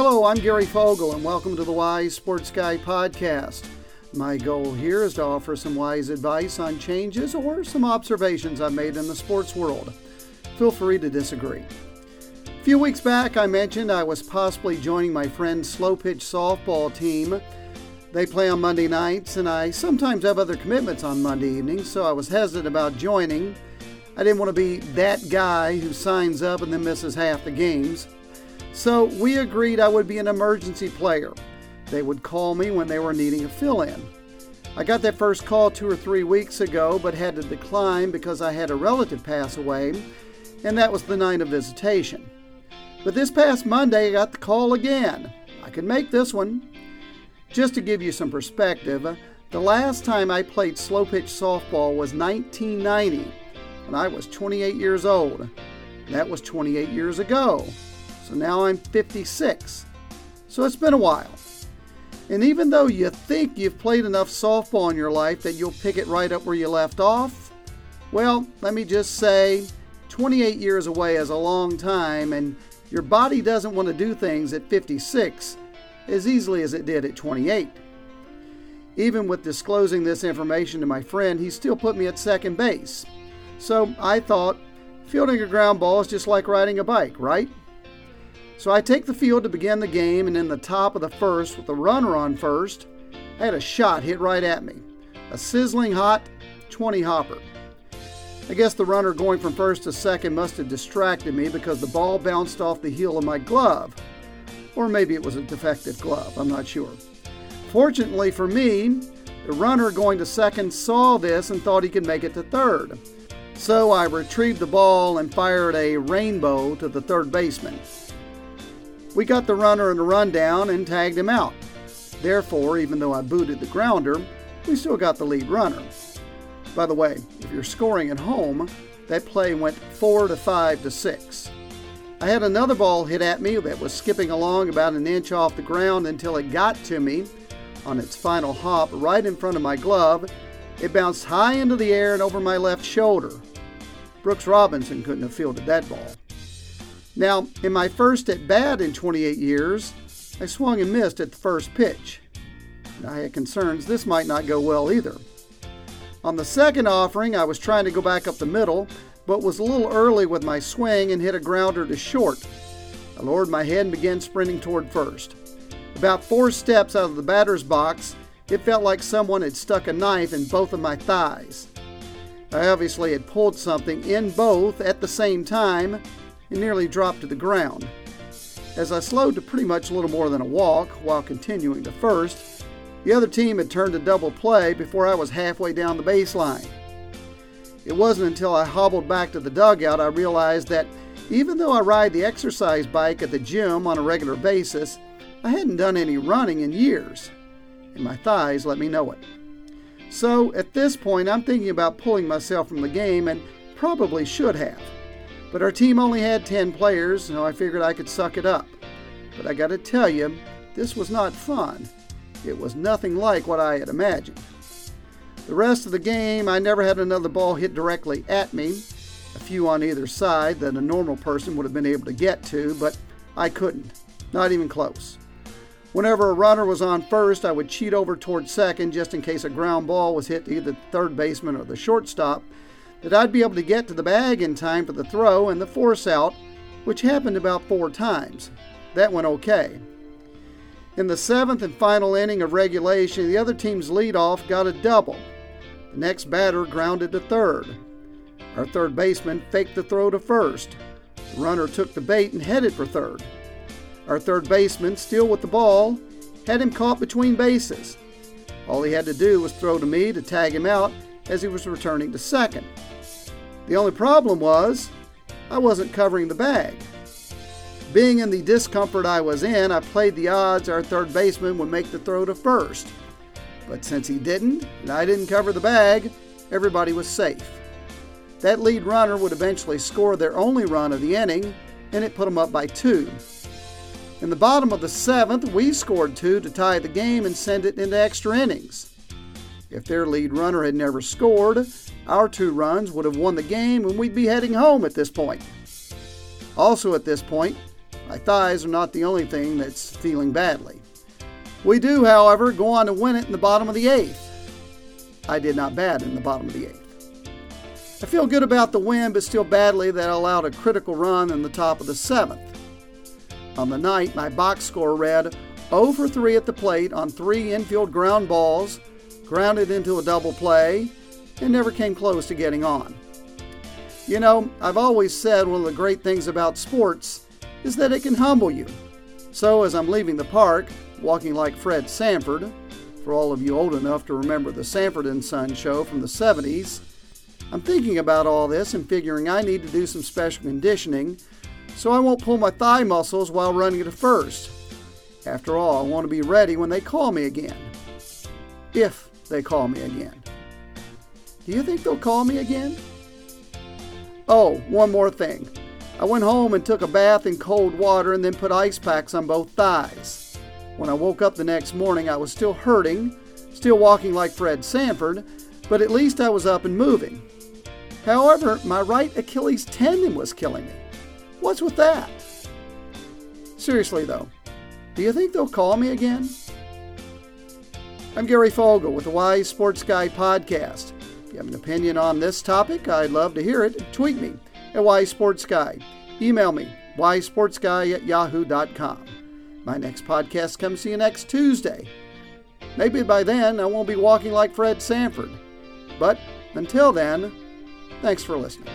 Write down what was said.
Hello, I'm Gary Fogle, and welcome to the Wise Sports Guy podcast. My goal here is to offer some wise advice on changes or some observations I've made in the sports world. Feel free to disagree. A few weeks back, I mentioned I was possibly joining my friend's slow pitch softball team. They play on Monday nights, and I sometimes have other commitments on Monday evenings, so I was hesitant about joining. I didn't want to be that guy who signs up and then misses half the games. So we agreed I would be an emergency player. They would call me when they were needing a fill in. I got that first call two or three weeks ago, but had to decline because I had a relative pass away, and that was the night of visitation. But this past Monday, I got the call again. I could make this one. Just to give you some perspective, the last time I played slow pitch softball was 1990 when I was 28 years old. That was 28 years ago. So now I'm 56. So it's been a while. And even though you think you've played enough softball in your life that you'll pick it right up where you left off, well, let me just say 28 years away is a long time, and your body doesn't want to do things at 56 as easily as it did at 28. Even with disclosing this information to my friend, he still put me at second base. So I thought, fielding a ground ball is just like riding a bike, right? So I take the field to begin the game, and in the top of the first, with the runner on first, I had a shot hit right at me. A sizzling hot 20 hopper. I guess the runner going from first to second must have distracted me because the ball bounced off the heel of my glove. Or maybe it was a defective glove, I'm not sure. Fortunately for me, the runner going to second saw this and thought he could make it to third. So I retrieved the ball and fired a rainbow to the third baseman. We got the runner in the rundown and tagged him out. Therefore, even though I booted the grounder, we still got the lead runner. By the way, if you're scoring at home, that play went 4 to 5 to 6. I had another ball hit at me that was skipping along about an inch off the ground until it got to me on its final hop right in front of my glove. It bounced high into the air and over my left shoulder. Brooks Robinson couldn't have fielded that ball. Now, in my first at bat in 28 years, I swung and missed at the first pitch. I had concerns this might not go well either. On the second offering, I was trying to go back up the middle, but was a little early with my swing and hit a grounder to short. I lowered my head and began sprinting toward first. About four steps out of the batter's box, it felt like someone had stuck a knife in both of my thighs. I obviously had pulled something in both at the same time and nearly dropped to the ground. As I slowed to pretty much little more than a walk while continuing to first, the other team had turned to double play before I was halfway down the baseline. It wasn't until I hobbled back to the dugout I realized that even though I ride the exercise bike at the gym on a regular basis, I hadn't done any running in years, and my thighs let me know it. So at this point, I'm thinking about pulling myself from the game and probably should have. But our team only had 10 players, so I figured I could suck it up. But I gotta tell you, this was not fun. It was nothing like what I had imagined. The rest of the game, I never had another ball hit directly at me, a few on either side that a normal person would have been able to get to, but I couldn't. Not even close. Whenever a runner was on first, I would cheat over toward second just in case a ground ball was hit to either the third baseman or the shortstop, that I'd be able to get to the bag in time for the throw and the force out, which happened about four times. That went okay. In the seventh and final inning of regulation, the other team's leadoff got a double. The next batter grounded to third. Our third baseman faked the throw to first. The runner took the bait and headed for third. Our third baseman, still with the ball, had him caught between bases. All he had to do was throw to me to tag him out as he was returning to second. The only problem was I wasn't covering the bag. Being in the discomfort I was in, I played the odds our third baseman would make the throw to first. But since he didn't, and I didn't cover the bag, everybody was safe. That lead runner would eventually score their only run of the inning, and it put them up by two. In the bottom of the seventh, we scored two to tie the game and send it into extra innings. If their lead runner had never scored, our two runs would have won the game and we'd be heading home at this point. Also, at this point, My thighs are not the only thing that's feeling badly. We do, however, go on to win it in the bottom of the eighth. I did not bat in the bottom of the eighth. I feel good about the win, but still badly that I allowed a critical run in the top of the seventh. On the night, my box score read 0 for 3 at the plate on three infield ground balls, grounded into a double play, and never came close to getting on. You know, I've always said one of the great things about sports is that it can humble you. So, as I'm leaving the park, walking like Fred Sanford, for all of you old enough to remember the Sanford and Son show from the 70s, I'm thinking about all this and figuring I need to do some special conditioning so I won't pull my thigh muscles while running to first. After all, I want to be ready when they call me again. If they call me again. Do you think they'll call me again? Oh, one more thing. I went home and took a bath in cold water and then put ice packs on both thighs. When I woke up the next morning, I was still hurting, still walking like Fred Sanford, but at least I was up and moving. However, my right Achilles tendon was killing me. What's with that? Seriously, though, do you think they'll call me again? I'm Gary Fogle with the Wise Sports Guy podcast. If you have an opinion on this topic, I'd love to hear it. Tweet me at Wise Sports Guy. Email me, wisesportsguy at yahoo.com. My next podcast comes to you next Tuesday. Maybe by then I won't be walking like Fred Sanford. But until then, thanks for listening.